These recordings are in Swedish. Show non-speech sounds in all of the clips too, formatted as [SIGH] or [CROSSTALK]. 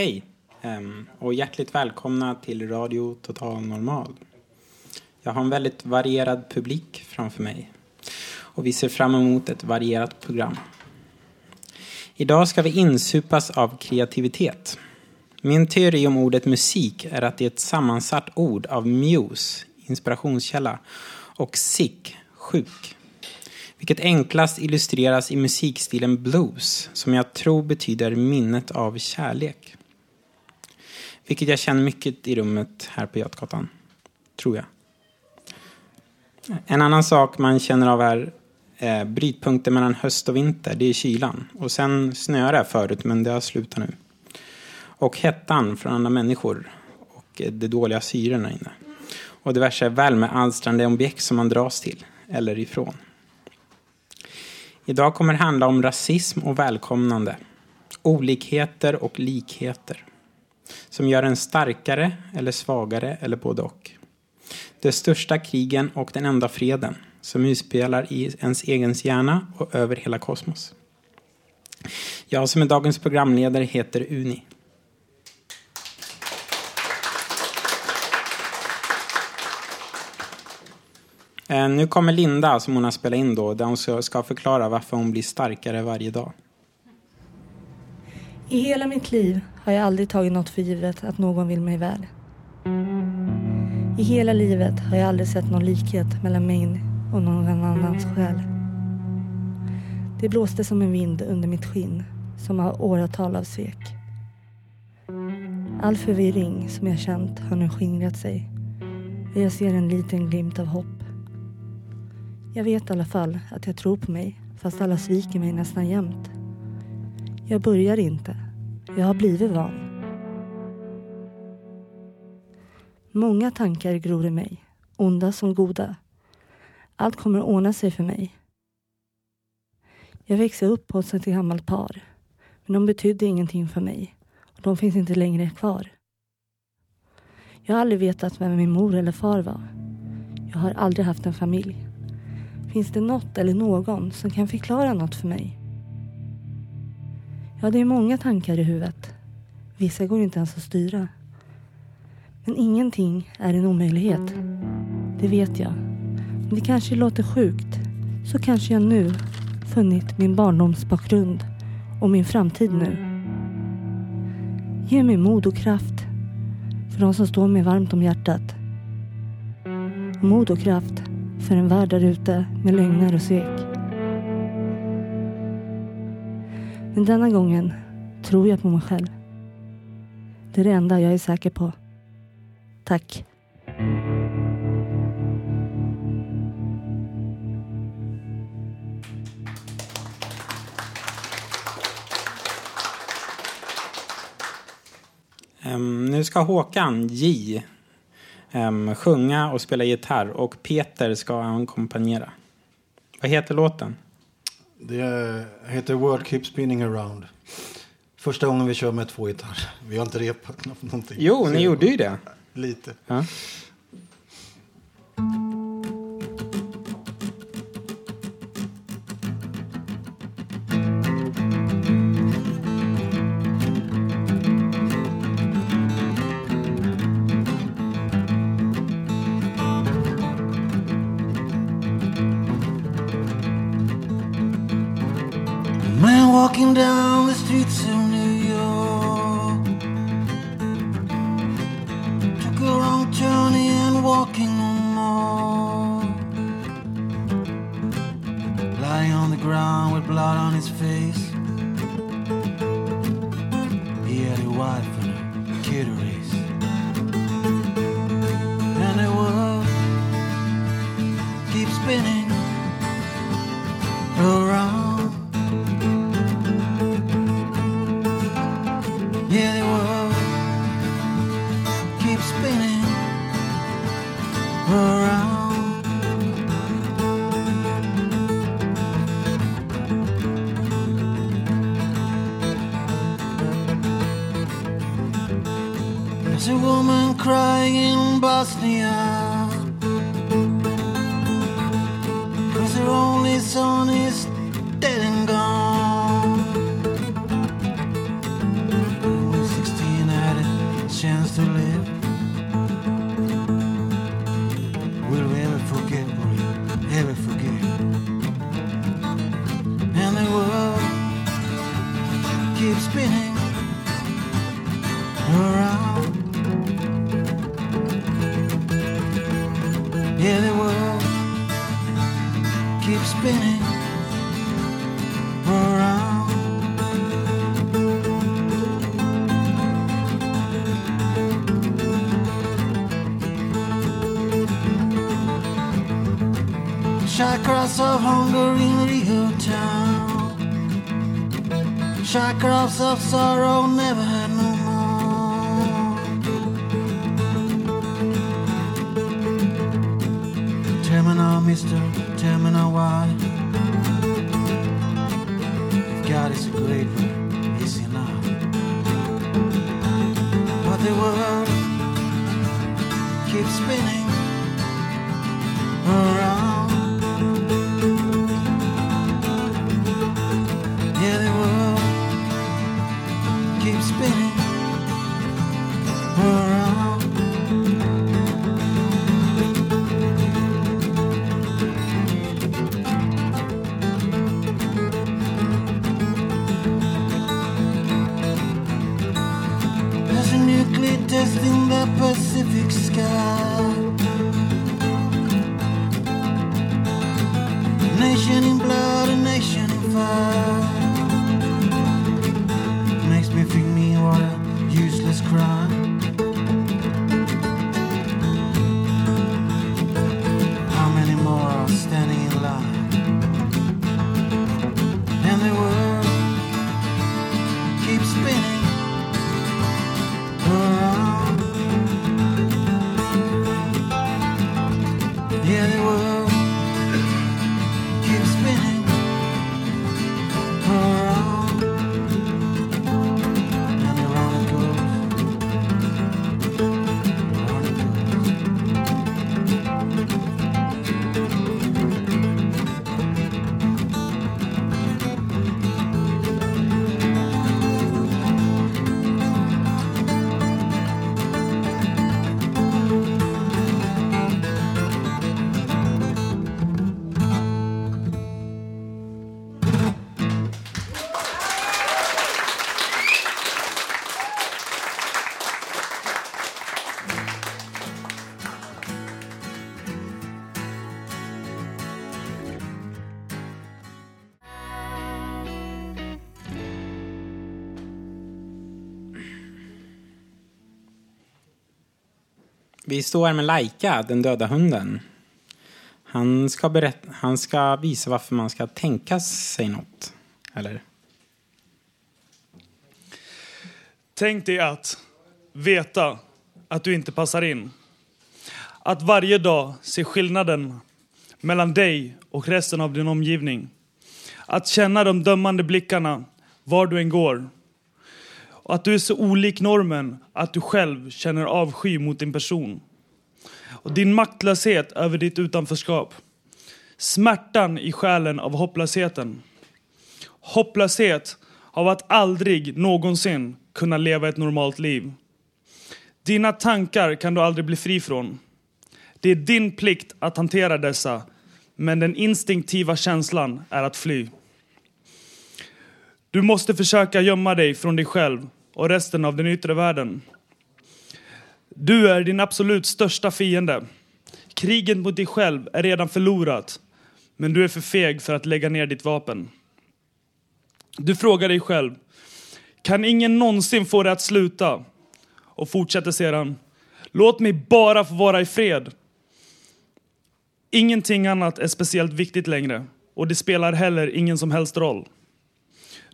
Hej ehm, och hjärtligt välkomna till Radio Total Normal. Jag har en väldigt varierad publik framför mig och vi ser fram emot ett varierat program. Idag ska vi insupas av kreativitet. Min teori om ordet musik är att det är ett sammansatt ord av muse, inspirationskälla, och sick, sjuk. Vilket enklast illustreras i musikstilen blues, som jag tror betyder minnet av kärlek. Vilket jag känner mycket i rummet här på Götgatan. Tror jag. En annan sak man känner av är eh, brytpunkten mellan höst och vinter. Det är kylan. Och sen snöar det förut, men det har slutat nu. Och hettan från andra människor. Och eh, de dåliga syrorna inne. Och diverse värmealstrande objekt som man dras till. Eller ifrån. Idag kommer det handla om rasism och välkomnande. Olikheter och likheter som gör en starkare eller svagare eller både och. De största krigen och den enda freden som utspelar i ens egen hjärna och över hela kosmos. Jag som är dagens programledare heter Uni. Eh, nu kommer Linda som hon har spelat in då, där hon ska förklara varför hon blir starkare varje dag. I hela mitt liv har jag aldrig tagit något för givet att någon vill mig väl. I hela livet har jag aldrig sett någon likhet mellan mig och någon annans själ. Det blåste som en vind under mitt skinn som har åratal av svek. All förvirring som jag känt har nu skingrat sig och jag ser en liten glimt av hopp. Jag vet i alla fall att jag tror på mig fast alla sviker mig nästan jämt. Jag börjar inte. Jag har blivit van. Många tankar gror i mig, onda som goda. Allt kommer att ordna sig för mig. Jag växte upp hos ett gammalt par, men de betydde ingenting för mig och de finns inte längre kvar. Jag har aldrig vetat vem min mor eller far var. Jag har aldrig haft en familj. Finns det något eller någon som kan förklara något för mig? Ja, det är många tankar i huvudet. Vissa går inte ens att styra. Men ingenting är en omöjlighet. Det vet jag. Om det kanske låter sjukt så kanske jag nu funnit min barndomsbakgrund och min framtid nu. Ge mig mod och kraft för de som står mig varmt om hjärtat. Mod och kraft för en värld där ute med lögner och svek. Men denna gången tror jag på mig själv. Det är det enda jag är säker på. Tack. Um, nu ska Håkan J um, sjunga och spela gitarr och Peter ska ackompanjera. Vad heter låten? Det heter World Keep Spinning Around. Första gången vi kör med två gitarrer. Vi har inte repat någonting. Jo, ni gjorde ju det. Lite. Ja. Yeah, Vi står här med Laika, den döda hunden. Han ska, berätta, han ska visa varför man ska tänka sig något. Eller? Tänk dig att veta att du inte passar in. Att varje dag se skillnaden mellan dig och resten av din omgivning. Att känna de dömande blickarna var du än går. Och att du är så olik normen att du själv känner avsky mot din person. Och din maktlöshet över ditt utanförskap. Smärtan i själen av hopplösheten. Hopplöshet av att aldrig någonsin kunna leva ett normalt liv. Dina tankar kan du aldrig bli fri från. Det är din plikt att hantera dessa, men den instinktiva känslan är att fly. Du måste försöka gömma dig från dig själv och resten av den yttre världen. Du är din absolut största fiende. Kriget mot dig själv är redan förlorat, men du är för feg för att lägga ner ditt vapen. Du frågar dig själv, kan ingen någonsin få det att sluta? Och fortsätter sedan, låt mig bara få vara i fred. Ingenting annat är speciellt viktigt längre och det spelar heller ingen som helst roll.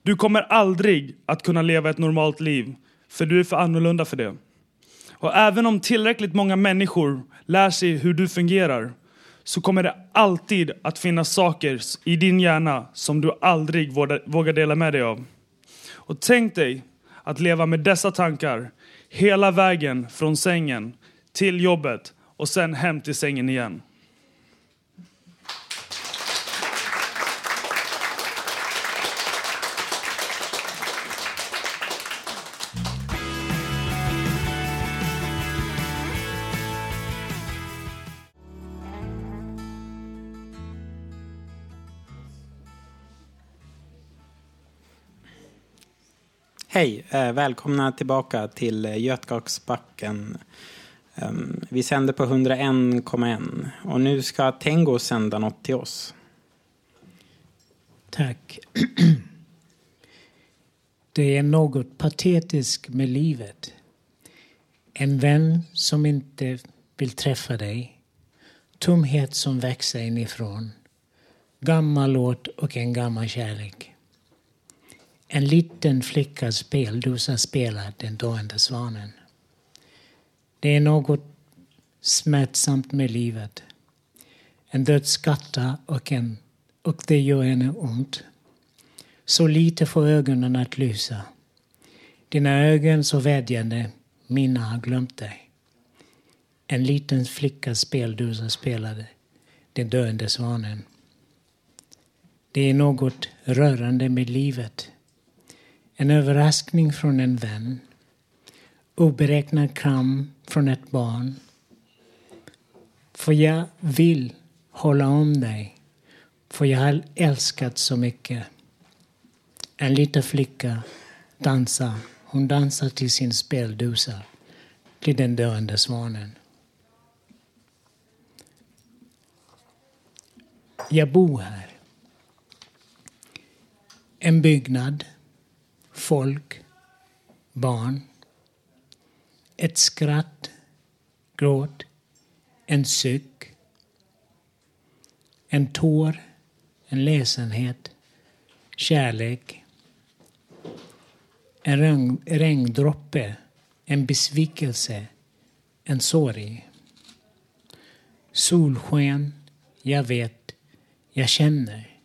Du kommer aldrig att kunna leva ett normalt liv för du är för annorlunda för det. Och även om tillräckligt många människor lär sig hur du fungerar så kommer det alltid att finnas saker i din hjärna som du aldrig vågar dela med dig av. Och tänk dig att leva med dessa tankar hela vägen från sängen till jobbet och sen hem till sängen igen. Hej! Eh, välkomna tillbaka till eh, Götgatsbacken. Ehm, vi sänder på 101,1 och nu ska Tengo sända något till oss. Tack. [CLEARS THROAT] Det är något patetiskt med livet. En vän som inte vill träffa dig. Tomhet som växer inifrån. Gammal låt och en gammal kärlek. En liten flickas speldosa spelar Den dående svanen. Det är något smärtsamt med livet. En dödskatta och, en, och det gör henne ont. Så lite får ögonen att lysa. Dina ögon så vädjande, mina har glömt dig. En liten flickas speldosa spelade Den döende svanen. Det är något rörande med livet en överraskning från en vän. Oberäknad kram från ett barn. För jag vill hålla om dig. För jag har älskat så mycket. En liten flicka dansar. Hon dansar till sin speldosa. Till den döende svanen. Jag bor här. En byggnad folk, barn. Ett skratt, gråt, en suck. En tår, en ledsenhet, kärlek. En regn, regndroppe, en besvikelse, en sorg. Solsken, jag vet, jag känner.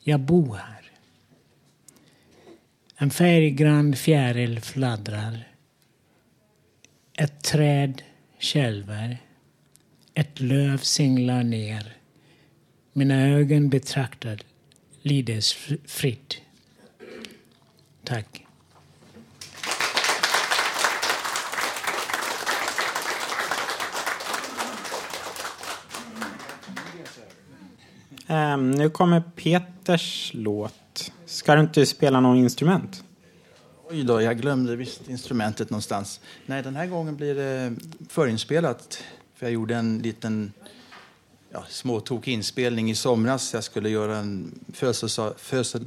Jag bor här. En färggrann fjäril fladdrar. Ett träd kälver. Ett löv singlar ner. Mina ögon betraktar lides fritt. Tack. Um, nu kommer Peters låt Ska du inte spela någon instrument? Oj då, jag glömde visst instrumentet någonstans. Nej, den här gången blir det förinspelat. För jag gjorde en liten ja, småtokig inspelning i somras. Jag skulle göra en födelseda, födsel,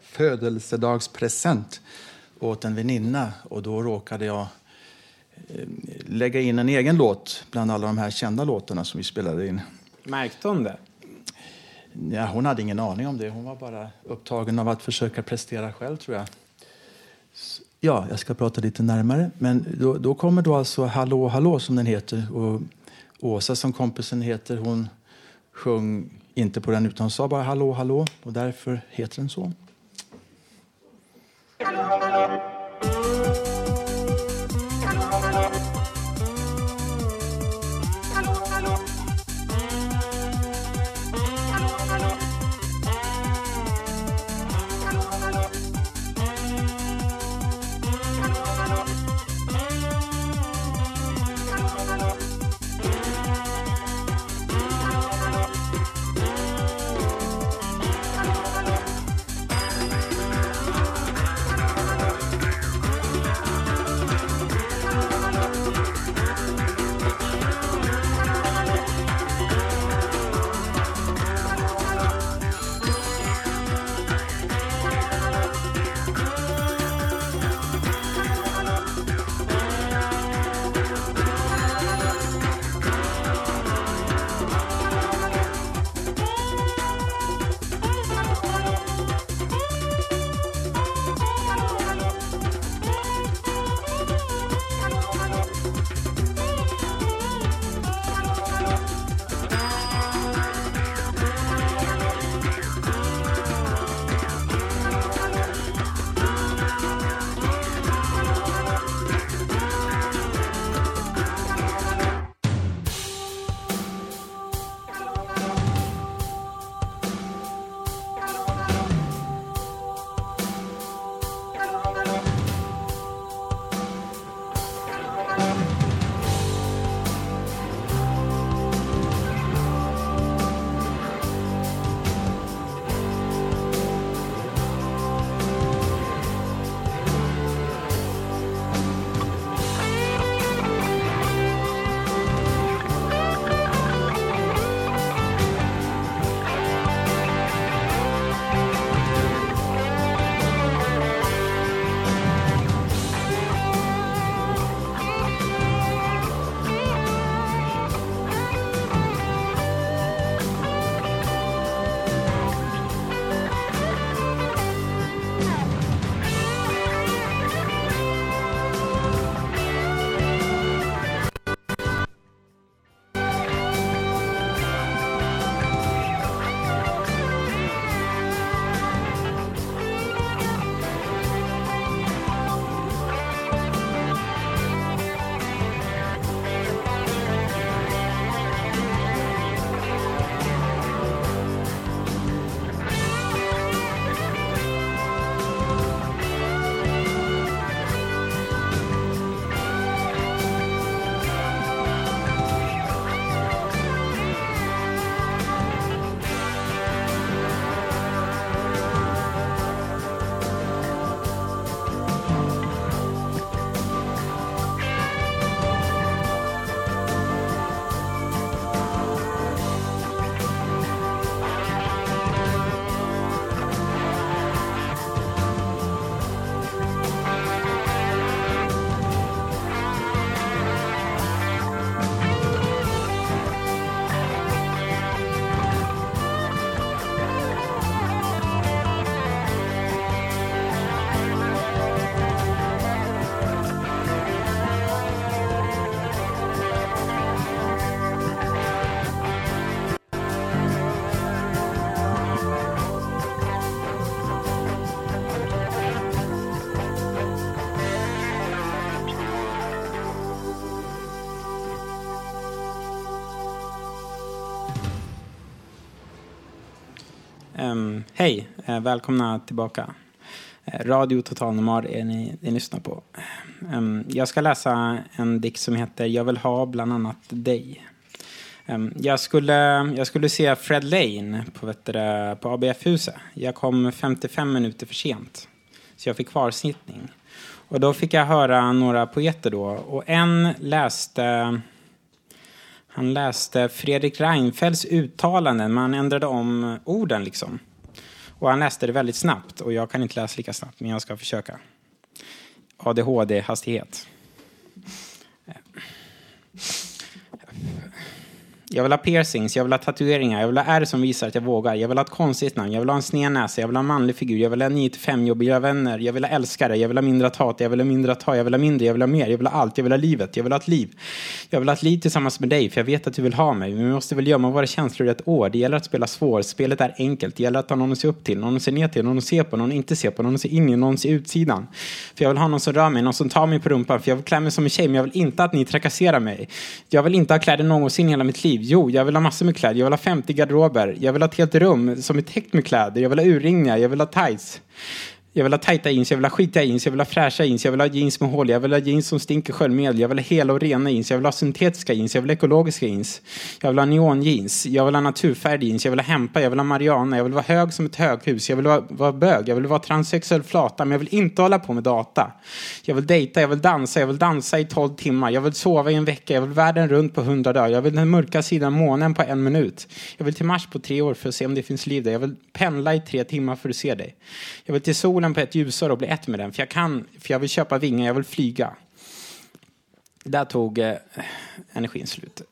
födelsedagspresent åt en väninna. Och då råkade jag eh, lägga in en egen låt bland alla de här kända låtarna som vi spelade in. Märkte hon det? Ja, hon hade ingen aning om det. Hon var bara upptagen av att försöka prestera själv, tror jag. Ja, jag ska prata lite närmare. Men då, då kommer då alltså Hallå, hallå, som den heter. Och Åsa, som kompisen heter, hon sjöng inte på den utan hon sa bara Hallå, hallå. Och därför heter den så. Hallå, Eh, välkomna tillbaka. Eh, Radio Total Normal är ni, ni lyssnar på. Ehm, jag ska läsa en dikt som heter Jag vill ha bland annat dig. Ehm, jag, skulle, jag skulle se Fred Lane på, vet du, på ABF-huset. Jag kom 55 minuter för sent, så jag fick kvarsittning. Och då fick jag höra några poeter då. Och en läste... Han läste Fredrik Reinfeldts uttalanden, Men han ändrade om orden liksom. Och han läste det väldigt snabbt och jag kan inte läsa lika snabbt, men jag ska försöka. ADHD-hastighet. Jag vill ha piercings, jag vill ha tatueringar, jag vill ha ärr som visar att jag vågar. Jag vill ha ett konstigt namn, jag vill ha en sned näsa, jag vill ha en manlig figur, jag vill ha 9-5 jobbiga vänner, jag vill ha älskare, jag vill ha mindre att hata, jag vill ha mindre att ha, jag vill ha mindre, jag vill ha mer, jag vill ha allt, jag vill ha livet, jag vill ha ett liv. Jag vill ha ett liv tillsammans med dig, för jag vet att du vill ha mig. Men vi måste väl gömma våra känslor i ett år. Det gäller att spela svår, spelet är enkelt. Det gäller att ha någon att se upp till, någon att se ner till, någon att se på, någon att inte se på, någon att se in i, någon att se utsidan. För jag vill ha någon som rör mig, någon som tar mig på rumpan, för jag vill klä mig som en tjej, men jag vill inte att ni trakasserar mig. Jag vill inte ha kläder någonsin i hela mitt liv. Jo, jag vill ha massor med kläder. Jag vill ha 50 garderober. Jag vill ha ett helt rum som är täckt med kläder. Jag vill ha urringningar. Jag vill ha tights. Jag vill ha tajta jeans, jag vill ha skitiga jeans, jag vill ha fräscha jeans, jag vill ha jeans med hål, jag vill ha jeans som stinker sköljmedel, jag vill ha hela och rena jeans, jag vill ha syntetiska jeans, jag vill ha ekologiska jeans, jag vill ha neonjeans, jag vill ha naturfärg jeans, jag vill ha hempa, jag vill ha mariana, jag vill vara hög som ett höghus, jag vill vara, vara bög, jag vill vara transsexuell flata, men jag vill inte hålla på med data. Jag vill dejta, jag vill dansa, jag vill dansa i 12 timmar, jag vill sova i en vecka, jag vill världen runt på 100 dagar, jag vill den mörka sidan av månen på en minut. Jag vill till Mars på tre år för att se om det finns liv där, jag vill pendla i tre timmar för att se dig. Jag vill till solen på ett ljusår och bli ett med den, för jag kan, för jag vill köpa vingar, jag vill flyga. Där tog eh, energin slut.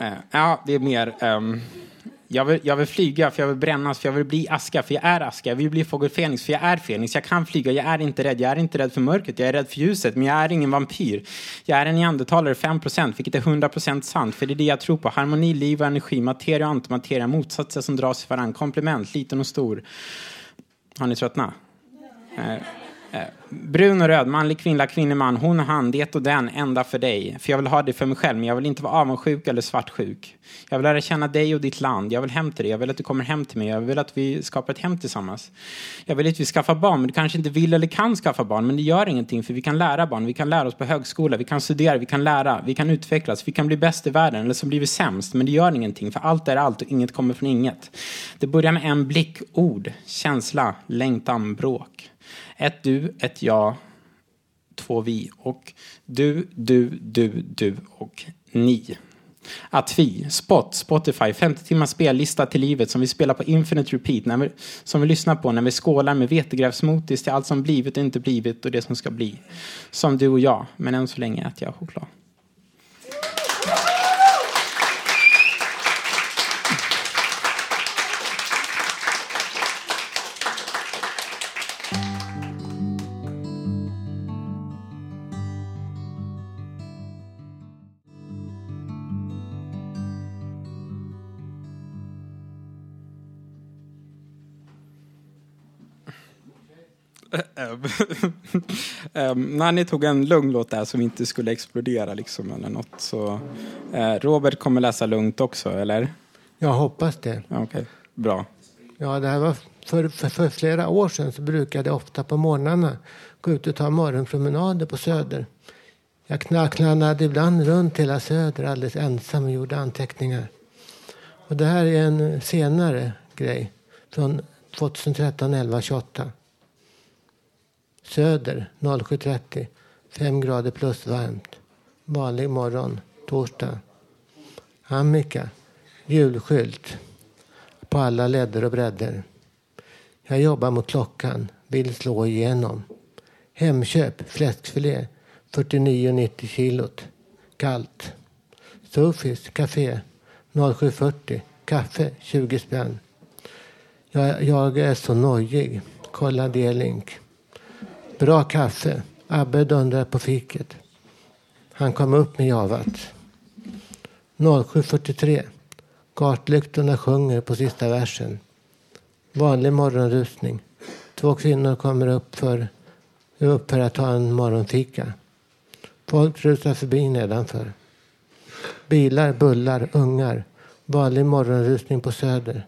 Eh, ja, det är mer... Um, jag, vill, jag vill flyga, för jag vill brännas, för jag vill bli aska, för jag är aska. Jag vill bli fågel Fenix, för jag är Fenix. Jag kan flyga, jag är inte rädd. Jag är inte rädd för mörkret, jag är rädd för ljuset, men jag är ingen vampyr. Jag är en neandertalare 5%, vilket är 100% sant, för det är det jag tror på. Harmoni, liv och energi, materia och antimateria, motsatser som dras i varandra, komplement, liten och stor. Har ni tröttnat? Eh, eh, Eh, brun och röd, manlig, kvinna, kvinnlig, man, hon och han, det och den, enda för dig. För jag vill ha det för mig själv, men jag vill inte vara avundsjuk eller svartsjuk. Jag vill lära känna dig och ditt land. Jag vill hem till dig. Jag vill att du kommer hem till mig. Jag vill att vi skapar ett hem tillsammans. Jag vill att vi skaffar barn, men du kanske inte vill eller kan skaffa barn. Men det gör ingenting, för vi kan lära barn. Vi kan lära oss på högskola. Vi kan studera, vi kan lära, vi kan utvecklas. Vi kan bli bäst i världen, eller så blir vi sämst. Men det gör ingenting, för allt är allt och inget kommer från inget. Det börjar med en blick, ord, känsla, längtan, bråk. Ett du, ett jag, två vi. Och du, du, du, du och ni. Att vi, Spot, Spotify, 50 timmars spellista till livet som vi spelar på Infinite Repeat, när vi, som vi lyssnar på när vi skålar med vetegrävsmotis till allt som blivit och inte blivit och det som ska bli. Som du och jag, men än så länge äter jag choklad. Um, när ni tog en lugn låt där som inte skulle explodera liksom eller något så eh, Robert kommer läsa lugnt också eller? Jag hoppas det. Okej, bra. Ja, det här var för, för, för flera år sedan så brukade jag ofta på morgnarna gå ut och ta morgonpromenader på Söder. Jag kna- knallade ibland runt hela Söder alldeles ensam och gjorde anteckningar. Och det här är en senare grej från 2013 11 28. Söder 07.30. 5 grader plus varmt. Vanlig morgon, torsdag. Annika, julskylt på alla ledder och bredder. Jag jobbar mot klockan, vill slå igenom. Hemköp, fläskfilé, 49,90 kilot. Kallt. Sofis, café, 07.40. Kaffe, 20 spänn. Jag, jag är så nojig. Kolla D-link. Bra kaffe. Abbe dundrar på fiket. Han kom upp med javat. 07.43. Gatlyktorna sjunger på sista versen. Vanlig morgonrusning. Två kvinnor kommer upp för, upp för att ta en morgonfika. Folk rusar förbi nedanför. Bilar, bullar, ungar. Vanlig morgonrusning på Söder.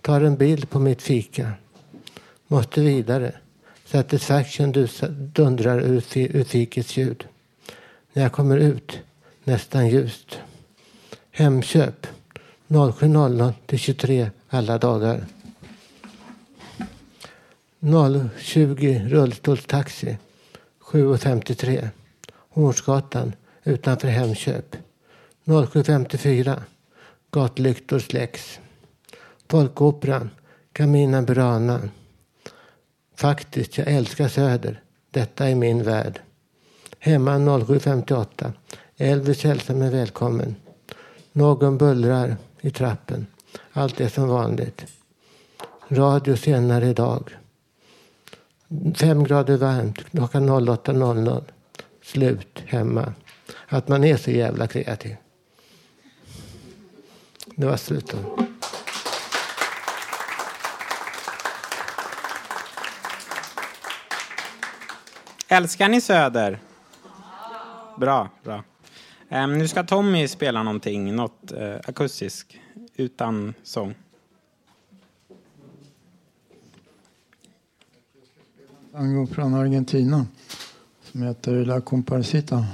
Tar en bild på mitt fika. Måste vidare. Satisfaction dundrar ur, ur fikets ljud. När jag kommer ut, nästan ljust. Hemköp. 07.00 till 23 alla dagar. 020 rullstolstaxi. 7.53. Hornsgatan utanför Hemköp. 07.54. Gatlyktor släcks. Folkoperan. Camina Burana. Faktiskt, jag älskar Söder. Detta är min värld. Hemma 07.58. Elvis hälsar mig välkommen. Någon bullrar i trappen. Allt är som vanligt. Radio senare idag. Fem grader varmt klockan 08.00. Slut hemma. Att man är så jävla kreativ. Det var slut Älskar ni Söder? Bra, bra. Um, nu ska Tommy spela någonting, något eh, uh, akustiskt, utan sång. tango från Argentina som heter La Comparsita.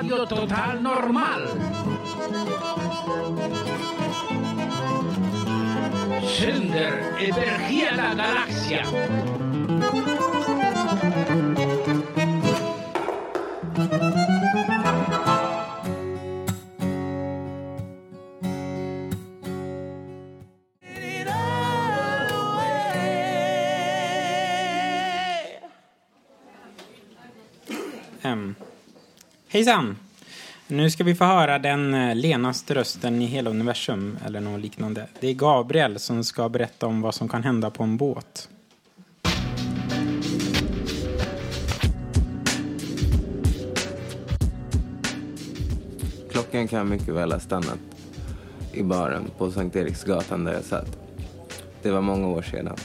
Radio Total Normal. Sänder över hela galaxien. Em. Hejsan! Nu ska vi få höra den eh, lenaste rösten i hela universum eller något liknande. Det är Gabriel som ska berätta om vad som kan hända på en båt. Klockan kan mycket väl ha stannat i baren på Sankt Eriksgatan där jag satt. Det var många år sedan.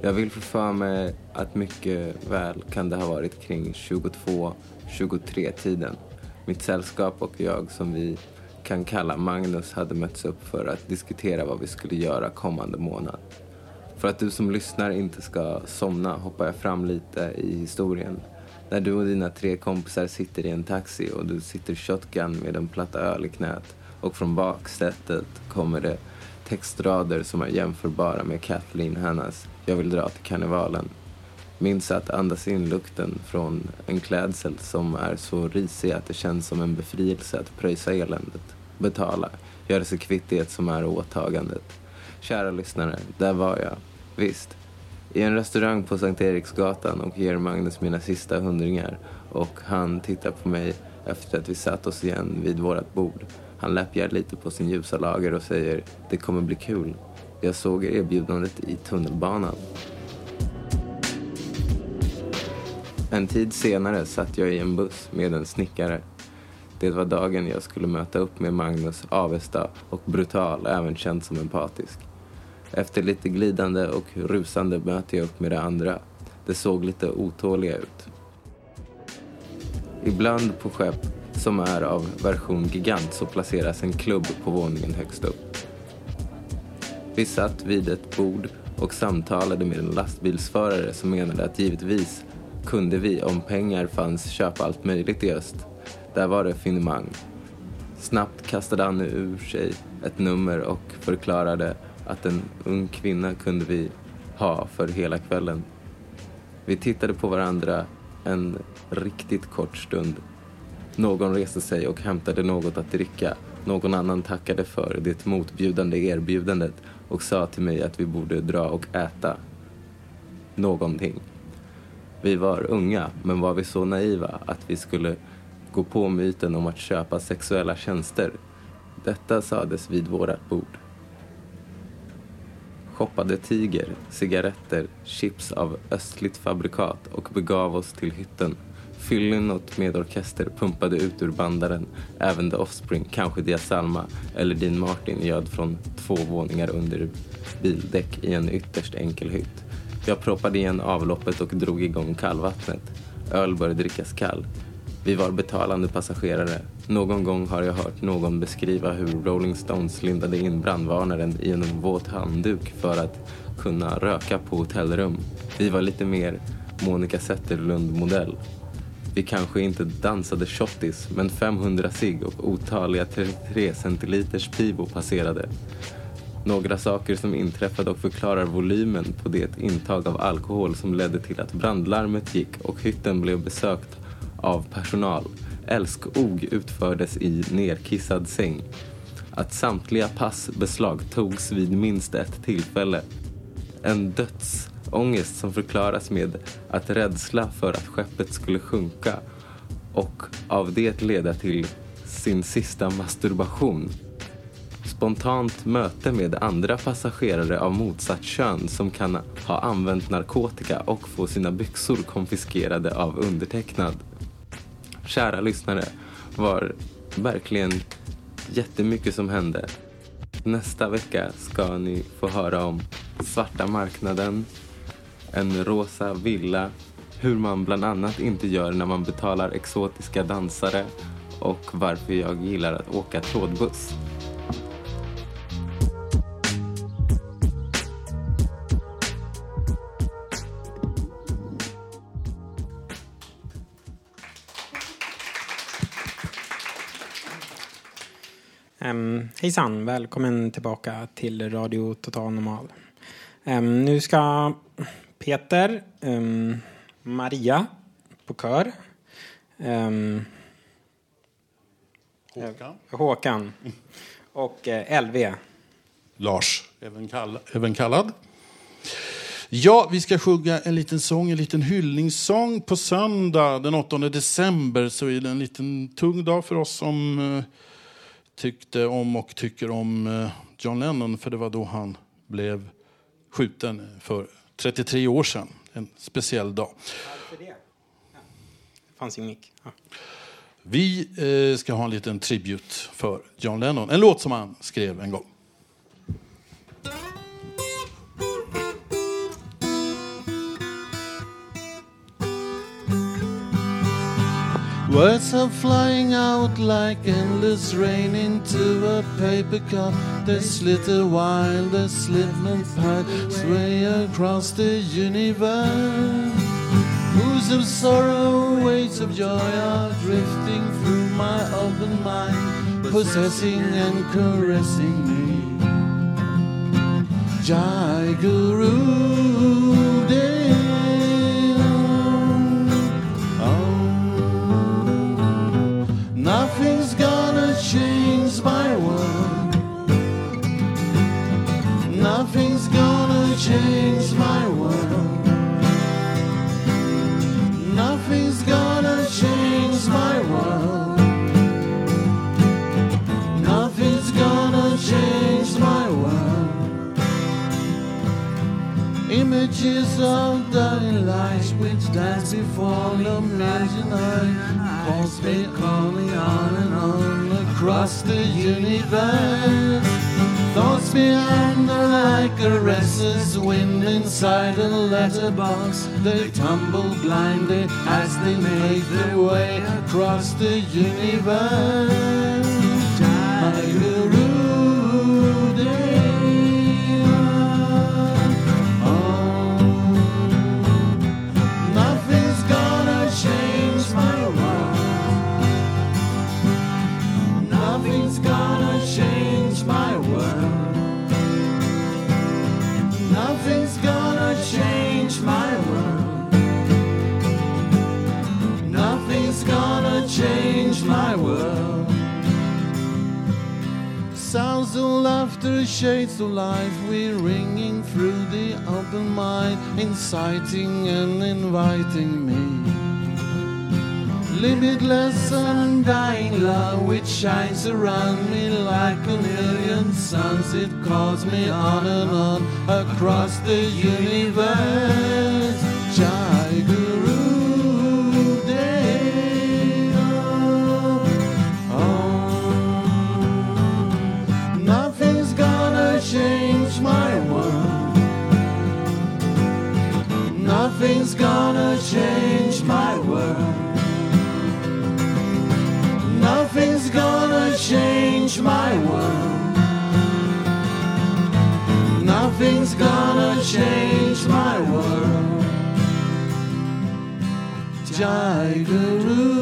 Jag vill få för mig att mycket väl kan det ha varit kring 22 23-tiden. Mitt sällskap och jag, som vi kan kalla Magnus, hade mötts upp för att diskutera vad vi skulle göra kommande månad. För att du som lyssnar inte ska somna hoppar jag fram lite i historien. När du och dina tre kompisar sitter i en taxi och du sitter shotgun med en platta öl i knät och från baksätet kommer det textrader som är jämförbara med Kathleen Hannas Jag vill dra till karnevalen Minns att andas in lukten från en klädsel som är så risig att det känns som en befrielse att pröjsa eländet, betala, göra sig kvitt det som är åtagandet. Kära lyssnare, där var jag. Visst, i en restaurang på Sankt Eriksgatan och ger Magnus mina sista hundringar och han tittar på mig efter att vi satt oss igen vid vårt bord. Han läppjar lite på sin ljusa lager och säger det kommer bli kul. Jag såg erbjudandet i tunnelbanan. En tid senare satt jag i en buss med en snickare. Det var dagen jag skulle möta upp med Magnus Avesta och brutal, även känd som empatisk. Efter lite glidande och rusande möter jag upp med det andra. Det såg lite otåliga ut. Ibland på skepp som är av version gigant så placeras en klubb på våningen högst upp. Vi satt vid ett bord och samtalade med en lastbilsförare som menade att givetvis kunde vi, om pengar fanns, köpa allt möjligt i öst. Där var det finemang. Snabbt kastade han ur sig ett nummer och förklarade att en ung kvinna kunde vi ha för hela kvällen. Vi tittade på varandra en riktigt kort stund. Någon reste sig och hämtade något att dricka. Någon annan tackade för det motbjudande erbjudandet och sa till mig att vi borde dra och äta någonting. Vi var unga, men var vi så naiva att vi skulle gå på myten om att köpa sexuella tjänster? Detta sades vid vårat bord. Shoppade tiger, cigaretter, chips av östligt fabrikat och begav oss till hytten. Fyllynot med orkester pumpade ut ur bandaren. Även The Offspring, kanske Dia Salma eller Dean Martin ljöd från två våningar under bildäck i en ytterst enkel hytt. Jag proppade igen avloppet och drog igång kallvattnet. Öl började drickas kall. Vi var betalande passagerare. Någon gång har jag hört någon beskriva hur Rolling Stones lindade in brandvarnaren i en våt handduk för att kunna röka på hotellrum. Vi var lite mer Monica Zetterlund-modell. Vi kanske inte dansade shottis, men 500 cigg och otaliga 33 centiliters pivo passerade. Några saker som inträffade och förklarar volymen på det intag av alkohol som ledde till att brandlarmet gick och hytten blev besökt av personal. Älskog utfördes i nerkissad säng. Att samtliga pass beslagtogs vid minst ett tillfälle. En dödsångest som förklaras med att rädsla för att skeppet skulle sjunka och av det leda till sin sista masturbation. Spontant möte med andra passagerare av motsatt kön som kan ha använt narkotika och få sina byxor konfiskerade av undertecknad. Kära lyssnare, var verkligen jättemycket som hände. Nästa vecka ska ni få höra om svarta marknaden, en rosa villa, hur man bland annat inte gör när man betalar exotiska dansare och varför jag gillar att åka trådbuss. Um, hejsan, välkommen tillbaka till Radio Total Normal. Um, nu ska Peter, um, Maria på kör. Um, Håkan. Håkan. Och uh, LV. Lars, även, kall även kallad. Ja, vi ska sjunga en liten sång, en liten hyllningssång. På söndag den 8 december så är det en liten tung dag för oss som uh, tyckte om och tycker om uh, John Lennon. För det var då han blev skjuten för 33 år sedan. En speciell dag. Varför det? Ja. Det fanns ingen mick. Ja. Vi eh, ska ha en liten tribut för John Lennon. En låt som han skrev en gång. Words are flying out like endless rain into a paper cup. They slither while the slipment pile sway across the universe. Moods of sorrow, waves of joy are drifting through my open mind, possessing and caressing me. Jai Guru Nothing's gonna change my world. Nothing's gonna change my world. Nothing's gonna change my world. Images of dying lights which dance before the imaginary calls me calling on and on across the universe. Thoughts meander like a restless wind inside a letterbox. They tumble blindly as they make their way across the universe. My Sounds of laughter, shades of life, we're ringing through the open mind, inciting and inviting me. Limitless undying love which shines around me like a million suns. It calls me on and on across the universe. Gonna change my world. Nothing's gonna change my world. Nothing's gonna change my world. Jai Guru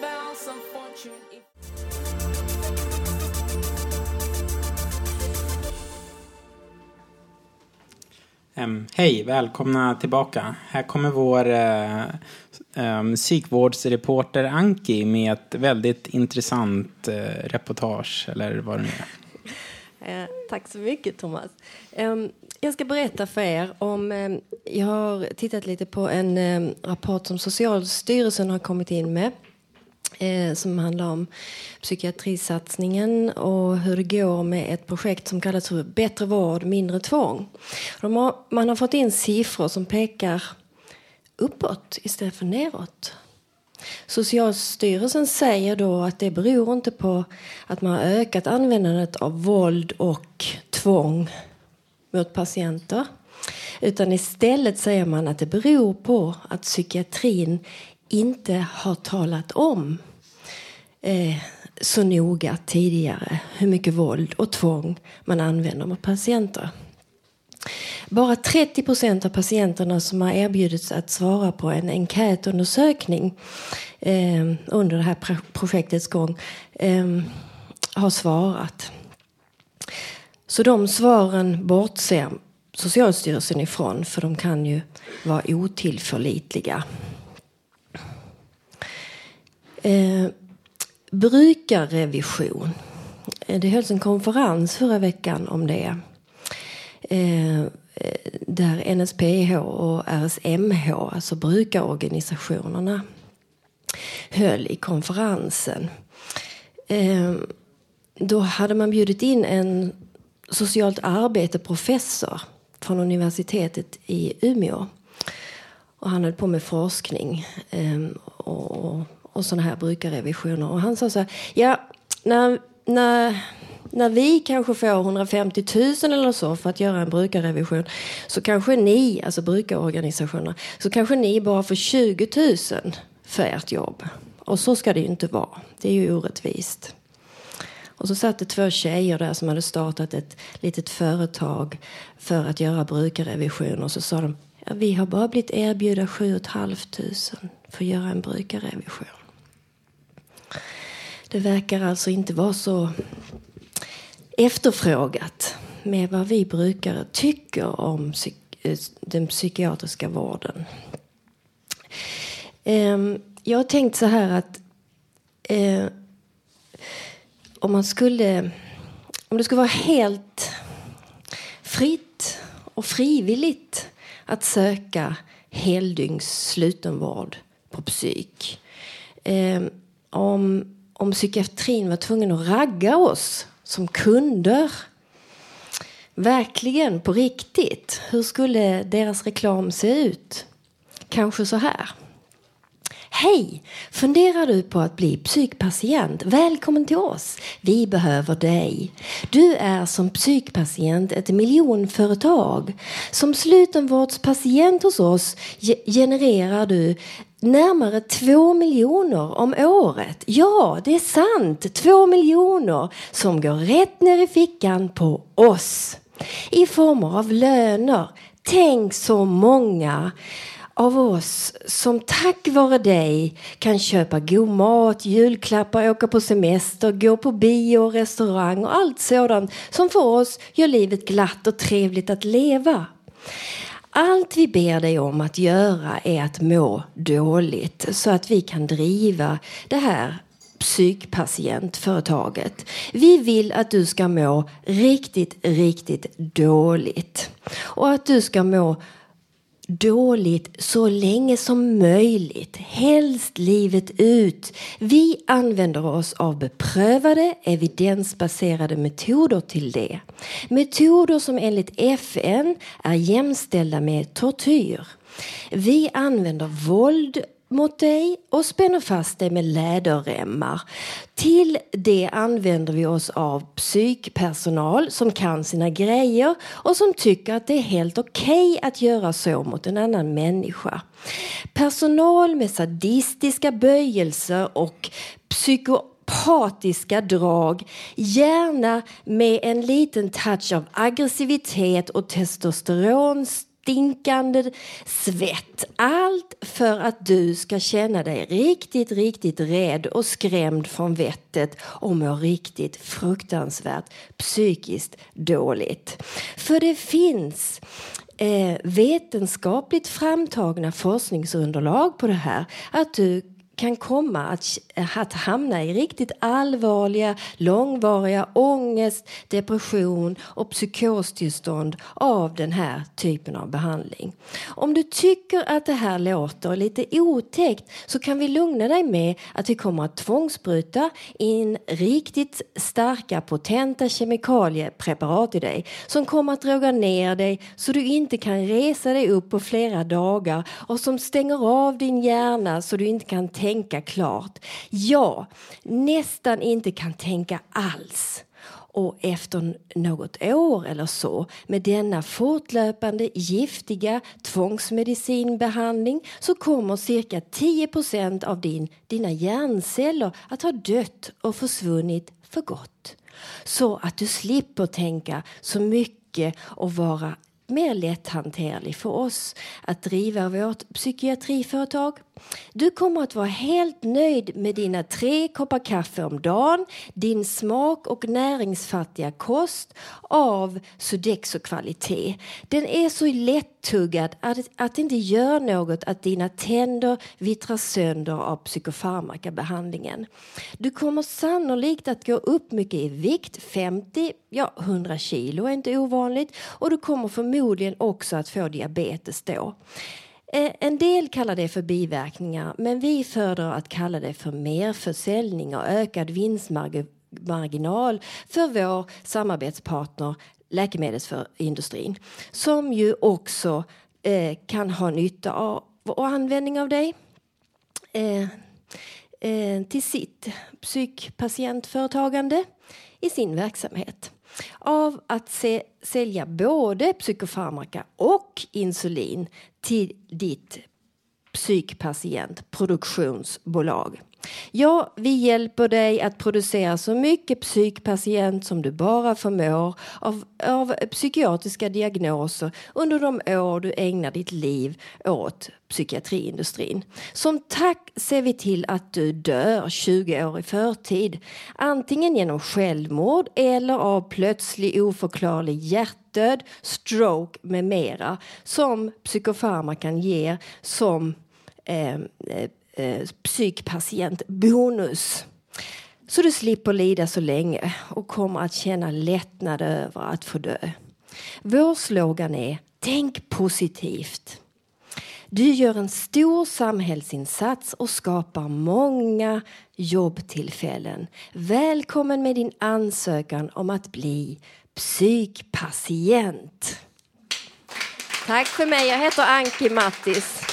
bells of fortune. If Em, Hej, välkomna tillbaka. Här kommer vår eh, eh, psykvårdsreporter Anki med ett väldigt intressant eh, reportage, eller vad det nu är. Eh, tack så mycket, Thomas. Em, jag ska berätta för er om... Eh, jag har tittat lite på en eh, rapport som Socialstyrelsen har kommit in med eh, som handlar om psykiatrisatsningen och hur det går med ett projekt som kallas för Bättre vård, mindre tvång. De har, man har fått in siffror som pekar uppåt istället för neråt. Socialstyrelsen säger då att det beror inte på att man har ökat användandet av våld och tvång mot patienter. Utan istället säger man att det beror på att psykiatrin inte har talat om eh, så noga tidigare hur mycket våld och tvång man använder mot patienter. Bara 30 procent av patienterna som har erbjudits att svara på en enkätundersökning eh, under det här projektets gång eh, har svarat. Så de svaren bortser Socialstyrelsen ifrån för de kan ju vara otillförlitliga. Eh, brukarrevision. Eh, det hölls en konferens förra veckan om det. Eh, där NSPH och RSMH, alltså brukarorganisationerna, höll i konferensen. Eh, då hade man bjudit in en socialt arbete-professor från universitetet i Umeå. Och han höll på med forskning eh, och, och sådana här brukarrevisioner. Och han sa så här, ja, när, när, när vi kanske får 150 000 eller så för att göra en brukarrevision så kanske ni, alltså brukarorganisationerna, så kanske ni bara får 20 000 för ert jobb. Och så ska det ju inte vara. Det är ju orättvist. Och så satt det två tjejer där som hade startat ett litet företag för att göra brukarrevision. Och så sa de, ja, vi har bara blivit erbjudna 7 500 för att göra en brukarrevision. Det verkar alltså inte vara så efterfrågat med vad vi brukare tycker om eh, den psykiatriska vården. Ehm, jag har tänkt så här att eh, om man skulle om det skulle vara helt fritt och frivilligt att söka heldygns slutenvård på psyk. Eh, om, om psykiatrin var tvungen att ragga oss som kunder Verkligen, på riktigt. Hur skulle deras reklam se ut? Kanske så här. Hej! Funderar du på att bli psykpatient? Välkommen till oss! Vi behöver dig. Du är som psykpatient ett miljonföretag. Som slutenvårdspatient hos oss genererar du närmare två miljoner om året. Ja, det är sant! Två miljoner som går rätt ner i fickan på oss. I former av löner. Tänk så många av oss som tack vare dig kan köpa god mat, julklappar, åka på semester, gå på bio och restaurang och allt sådant som för oss gör livet glatt och trevligt att leva. Allt vi ber dig om att göra är att må dåligt så att vi kan driva det här psykpatientföretaget. Vi vill att du ska må riktigt, riktigt dåligt. Och att du ska må dåligt så länge som möjligt, helst livet ut. Vi använder oss av beprövade, evidensbaserade metoder till det. Metoder som enligt FN är jämställda med tortyr. Vi använder våld mot dig och spänner fast dig med läderremmar. Till det använder vi oss av psykpersonal som kan sina grejer och som tycker att det är helt okej att göra så mot en annan människa. Personal med sadistiska böjelser och psykopatiska drag, gärna med en liten touch av aggressivitet och testosteron stinkande svett. Allt för att du ska känna dig riktigt, riktigt rädd och skrämd från vettet och må riktigt fruktansvärt psykiskt dåligt. För det finns eh, vetenskapligt framtagna forskningsunderlag på det här. Att du kan komma att, att hamna i riktigt allvarliga, långvariga ångest, depression och psykostillstånd av den här typen av behandling. Om du tycker att det här låter lite otäckt så kan vi lugna dig med att vi kommer att tvångsbryta in riktigt starka potenta kemikaliepreparat i dig som kommer att droga ner dig så du inte kan resa dig upp på flera dagar och som stänger av din hjärna så du inte kan tänka tänka klart. Ja, nästan inte kan tänka alls. Och efter något år eller så med denna fortlöpande giftiga tvångsmedicinbehandling så kommer cirka 10% av din, dina hjärnceller att ha dött och försvunnit för gott. Så att du slipper tänka så mycket och vara mer lätthanterlig för oss att driva vårt psykiatriföretag. Du kommer att vara helt nöjd med dina tre koppar kaffe om dagen, din smak och näringsfattiga kost av Sodexo-kvalitet. Den är så lättuggad att, att det inte gör något att dina tänder vittrar sönder av psykofarmakabehandlingen. Du kommer sannolikt att gå upp mycket i vikt, 50, ja 100 kilo är inte ovanligt och du kommer förmodligen också att få diabetes då. Eh, en del kallar det för biverkningar, men vi föredrar att kalla det för merförsäljning och ökad vinstmarginal för vår samarbetspartner läkemedelsindustrin som ju också eh, kan ha nytta av och användning av dig eh, eh, till sitt psykpatientföretagande i sin verksamhet av att se, sälja både psykofarmaka och insulin till ditt psykpatientproduktionsbolag. Ja, vi hjälper dig att producera så mycket psykpatient som du bara förmår av, av psykiatriska diagnoser under de år du ägnar ditt liv åt psykiatriindustrin. Som tack ser vi till att du dör 20 år i förtid. Antingen genom självmord eller av plötslig oförklarlig hjärtdöd, stroke med mera som psykofarmakan ger som eh, eh, eh psykpatientbonus. Så du slipper lida så länge och kommer att känna lättnad över att få dö. Vår slogan är Tänk positivt. Du gör en stor samhällsinsats och skapar många jobbtillfällen. Välkommen med din ansökan om att bli psykpatient. Tack för mig. Jag heter Anki Mattis.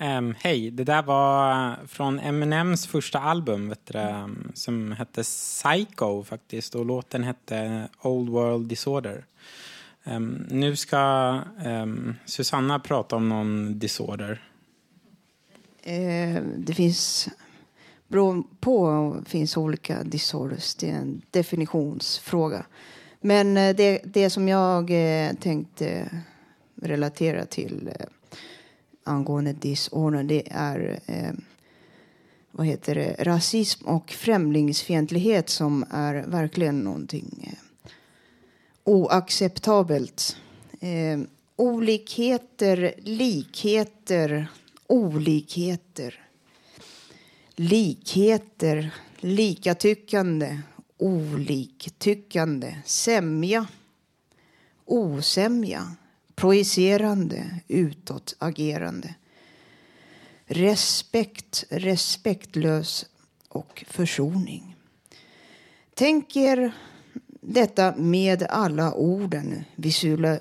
Um, Hej, det där var från Eminems första album vet du, ehm, som hette Psycho faktiskt och låten hette Old World Disorder. Um, nu ska um, Susanna prata om någon disorder. Eh, det finns, beror på, finns olika disorders. Det är en definitionsfråga. Men eh, det, det som jag eh, tänkte relatera till eh, angående disorder, det är eh, vad heter det, rasism och främlingsfientlighet som är verkligen någonting eh, oacceptabelt. Eh, olikheter, likheter, olikheter, likheter, likatyckande, oliktyckande, sämja, osämja, projicerande, utåtagerande. Respekt, respektlös och försoning. Tänk er detta med alla orden.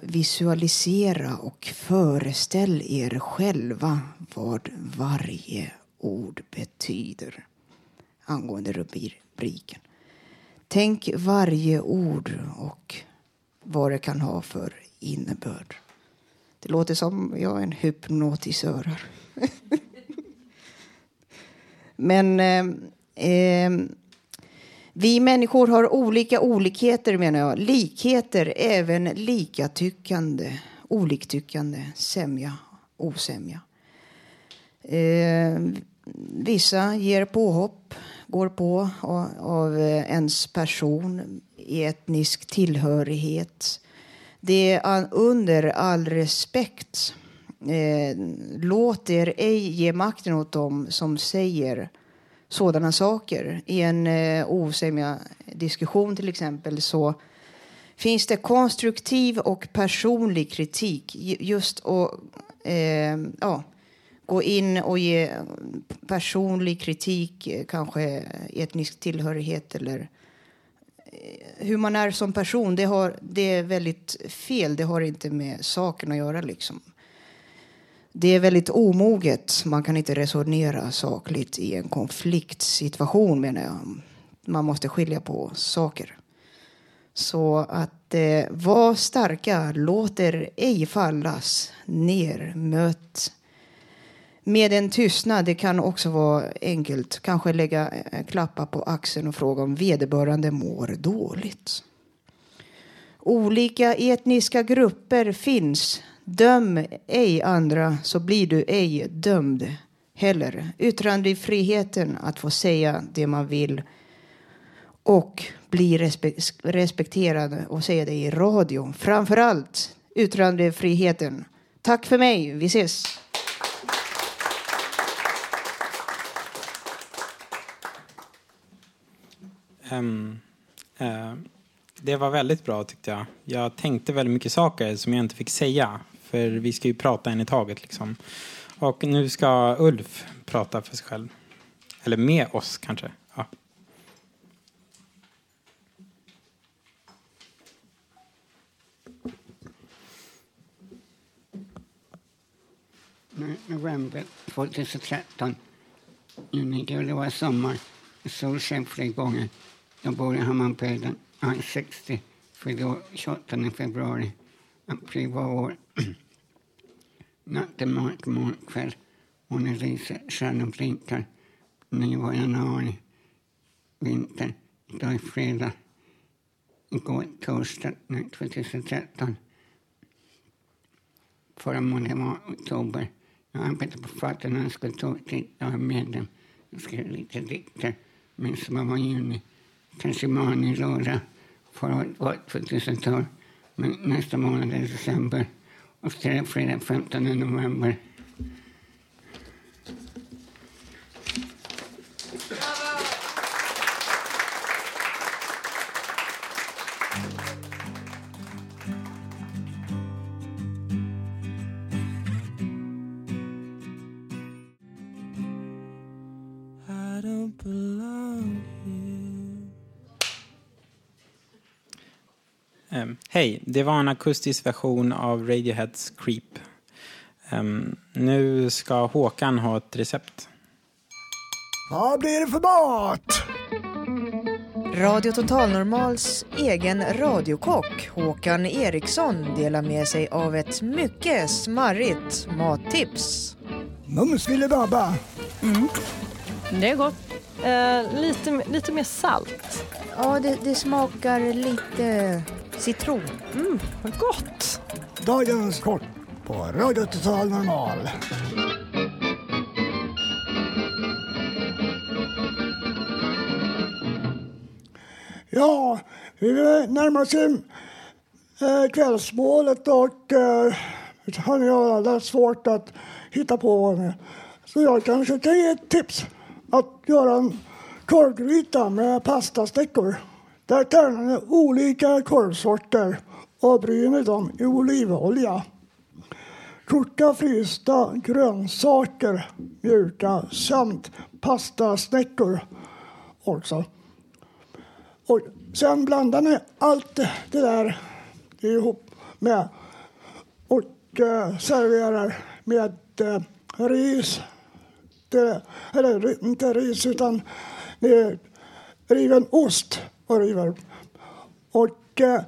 Visualisera och föreställ er själva vad varje ord betyder angående rubriken. Tänk varje ord och vad det kan ha för innebörd. Det låter som jag är en hypnotisör. [LAUGHS] Men eh, eh, vi människor har olika olikheter menar jag. Likheter, även likatyckande, oliktyckande, sämja, osämja. Eh, vissa ger påhopp, går på av, eh, ens person, etnisk tillhörighet. Det är under all respekt. Eh, låt er ej ge makten åt dem som säger sådana saker. I en eh, osämja diskussion till exempel så finns det konstruktiv och personlig kritik. Just att eh, ja, gå in och ge personlig kritik, eh, kanske etnisk tillhörighet eller eh, Eh, hur man är som person, det, har, det är väldigt fel. Det har inte med saken att göra. Liksom. Det är väldigt omoget. Man kan inte resonera sakligt i en konfliktsituation, menar jag. Man måste skilja på saker. Så att eh, var starka, låter ej fallas ner. Möt med en tystnad. Det kan också vara enkelt. Kanske lägga eh, klappa på axeln och fråga om vederbörande mår dåligt. Olika etniska grupper finns. Döm ej andra så blir du ej dömd heller. Yttrandefriheten att få säga det man vill och bli respekterad och säga det i radio. Framför allt yttrandefriheten. Tack för mig. Vi ses. Um, uh, det var väldigt bra tyckte jag. Jag tänkte väldigt mycket saker som jag inte fick säga. För vi ska ju prata en i taget liksom. Och nu ska Ulf prata för sig själv. Eller med oss kanske. Ja. November 2013. Juni, det var sommar. Solsken flera gånger. Jag bor i Hammarbyhöjden. Jag är 60. Fyllde år 28 februari. April var år. [CLEARS THROAT] Natten mörk, mörk kväll. Månen lyser, stjärnor blinkar. 9 januari. Vinter. Idag är fredag. Igår torsdag, nu 2013. Förra månaden var oktober. Jag arbetar på Faternas. Jag är medlem. Jag skrev lite dikter. Men som var juni. I lördag. Förra året var 2012. Men nästa månad är december. Och så är fredag 15 november. Hej, det var en akustisk version av Radioheads Creep. Ehm, nu ska Håkan ha ett recept. Vad blir det för mat? Radio Total Normals egen radiokock Håkan Eriksson delar med sig av ett mycket smarrigt mattips. Mums filibabba. Mm. Det är gott. Eh, lite, lite mer salt. Ja, det, det smakar lite citron. Mm, vad gott! Dagens kort på Radio Total Normal. Ja, vi närmar oss in, eh, kvällsmålet och eh, har ni svårt att hitta på vad. Så jag kanske kan ge ett tips att göra en korvgryta med pastastickor. Där tärnar ni olika korvsorter och bryner dem i olivolja. Koka frysta grönsaker, mjuka, samt pastasnäckor också. Och sen blandar ni allt det där ihop med och eh, serverar med eh, ris. Det, eller inte ris utan riven ost och river. Och eh,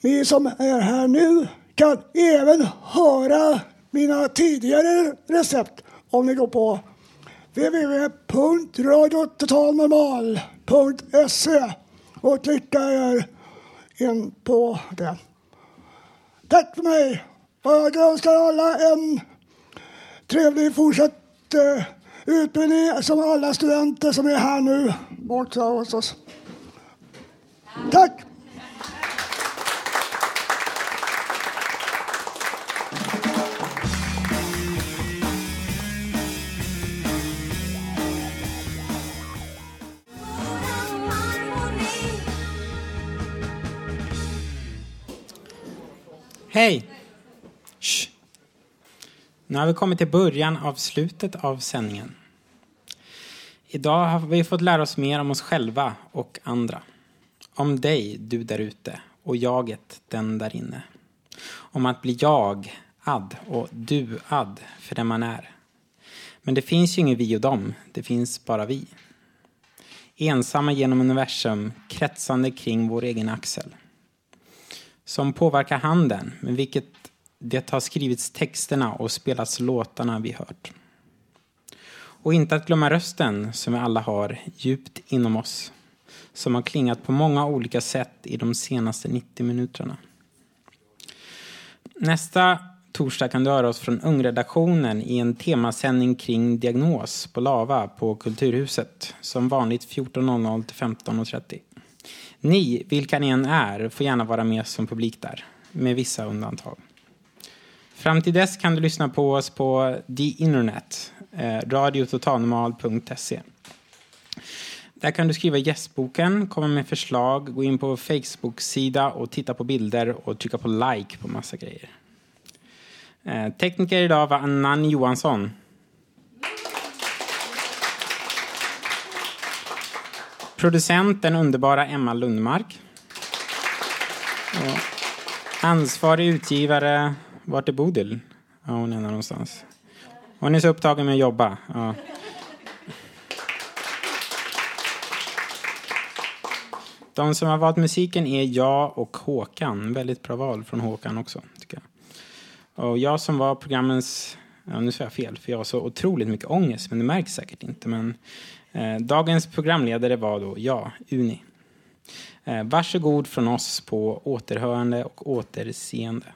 ni som är här nu kan även höra mina tidigare recept om ni går på www.radiototalnormal.se och klickar er in på det. Tack för mig och jag önskar alla en trevlig fortsatt eh, utbildning som alla studenter som är här nu också hos oss. Tack! Hej! Shh. Nu har vi kommit till början av slutet av sändningen. Idag har vi fått lära oss mer om oss själva och andra. Om dig, du där ute, och jaget, den där inne. Om att bli jag-ad och du-ad för den man är. Men det finns ju ingen vi och dem, det finns bara vi. ensamma genom universum, kretsande kring vår egen axel. Som påverkar handen, med vilket det har skrivits texterna och spelats låtarna vi hört. Och inte att glömma rösten som vi alla har djupt inom oss. Som har klingat på många olika sätt i de senaste 90 minuterna. Nästa torsdag kan du höra oss från Ungredaktionen i en temasändning kring diagnos på Lava på Kulturhuset. Som vanligt 14.00 till 15.30. Ni, vilka ni än är, får gärna vara med som publik där. Med vissa undantag. Fram till dess kan du lyssna på oss på the internet, eh, radiototalnormal.se. Där kan du skriva gästboken, komma med förslag, gå in på Facebook-sida och titta på bilder och trycka på like på massa grejer. Eh, tekniker idag var Annan Johansson. Producent den underbara Emma Lundmark. Och ansvarig utgivare, vart är Bodil? Ja, hon är någonstans. Hon är så upptagen med att jobba. Ja. De som har valt musiken är jag och Håkan. Väldigt bra val från Håkan också. Tycker jag. Och jag som var programmens, ja, nu sa jag fel, för jag har så otroligt mycket ångest, men det märks säkert inte. Men eh, dagens programledare var då jag, Uni. Eh, varsågod från oss på återhörande och återseende.